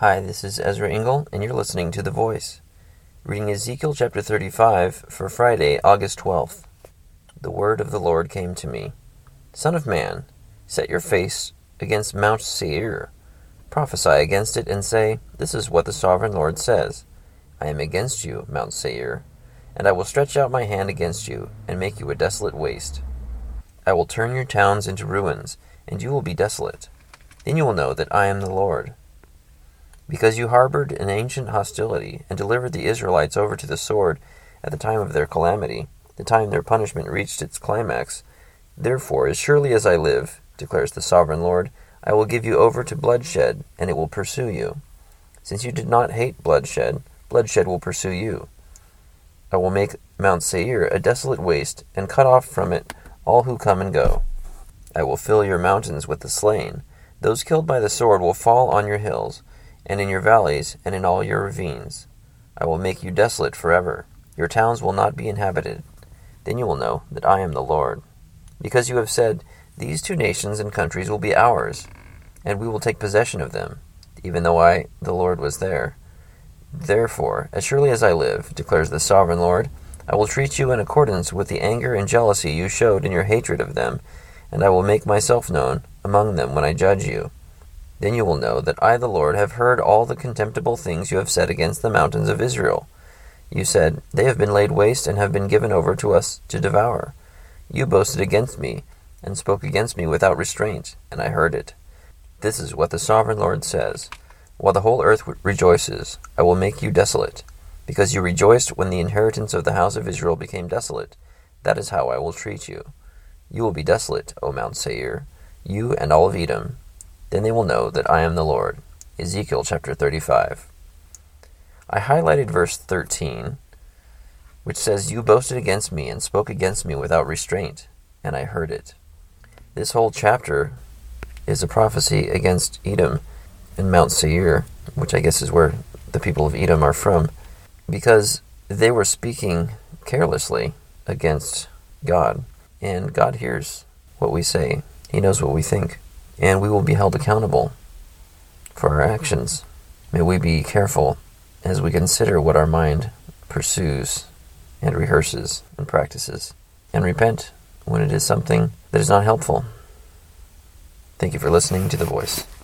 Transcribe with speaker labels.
Speaker 1: Hi, this is Ezra Engel, and you're listening to The Voice. Reading Ezekiel chapter 35 for Friday, August 12th. The word of the Lord came to me Son of man, set your face against Mount Seir. Prophesy against it and say, This is what the sovereign Lord says I am against you, Mount Seir, and I will stretch out my hand against you, and make you a desolate waste. I will turn your towns into ruins, and you will be desolate. Then you will know that I am the Lord. Because you harbored an ancient hostility, and delivered the Israelites over to the sword at the time of their calamity, the time their punishment reached its climax, therefore, as surely as I live, declares the sovereign Lord, I will give you over to bloodshed, and it will pursue you. Since you did not hate bloodshed, bloodshed will pursue you. I will make Mount Seir a desolate waste, and cut off from it all who come and go. I will fill your mountains with the slain. Those killed by the sword will fall on your hills, and in your valleys, and in all your ravines. I will make you desolate forever. Your towns will not be inhabited. Then you will know that I am the Lord. Because you have said, These two nations and countries will be ours, and we will take possession of them, even though I, the Lord, was there. Therefore, as surely as I live, declares the sovereign Lord, I will treat you in accordance with the anger and jealousy you showed in your hatred of them, and I will make myself known among them when I judge you. Then you will know that I, the Lord, have heard all the contemptible things you have said against the mountains of Israel. You said, They have been laid waste and have been given over to us to devour. You boasted against me, and spoke against me without restraint, and I heard it. This is what the sovereign Lord says While the whole earth rejoices, I will make you desolate. Because you rejoiced when the inheritance of the house of Israel became desolate, that is how I will treat you. You will be desolate, O Mount Seir, you and all of Edom. Then they will know that I am the Lord. Ezekiel chapter 35. I highlighted verse 13, which says, You boasted against me and spoke against me without restraint, and I heard it. This whole chapter is a prophecy against Edom and Mount Seir, which I guess is where the people of Edom are from, because they were speaking carelessly against God. And God hears what we say, He knows what we think, and we will be held accountable for our actions. May we be careful as we consider what our mind pursues and rehearses and practices, and repent when it is something that is not helpful. Thank you for listening to The Voice.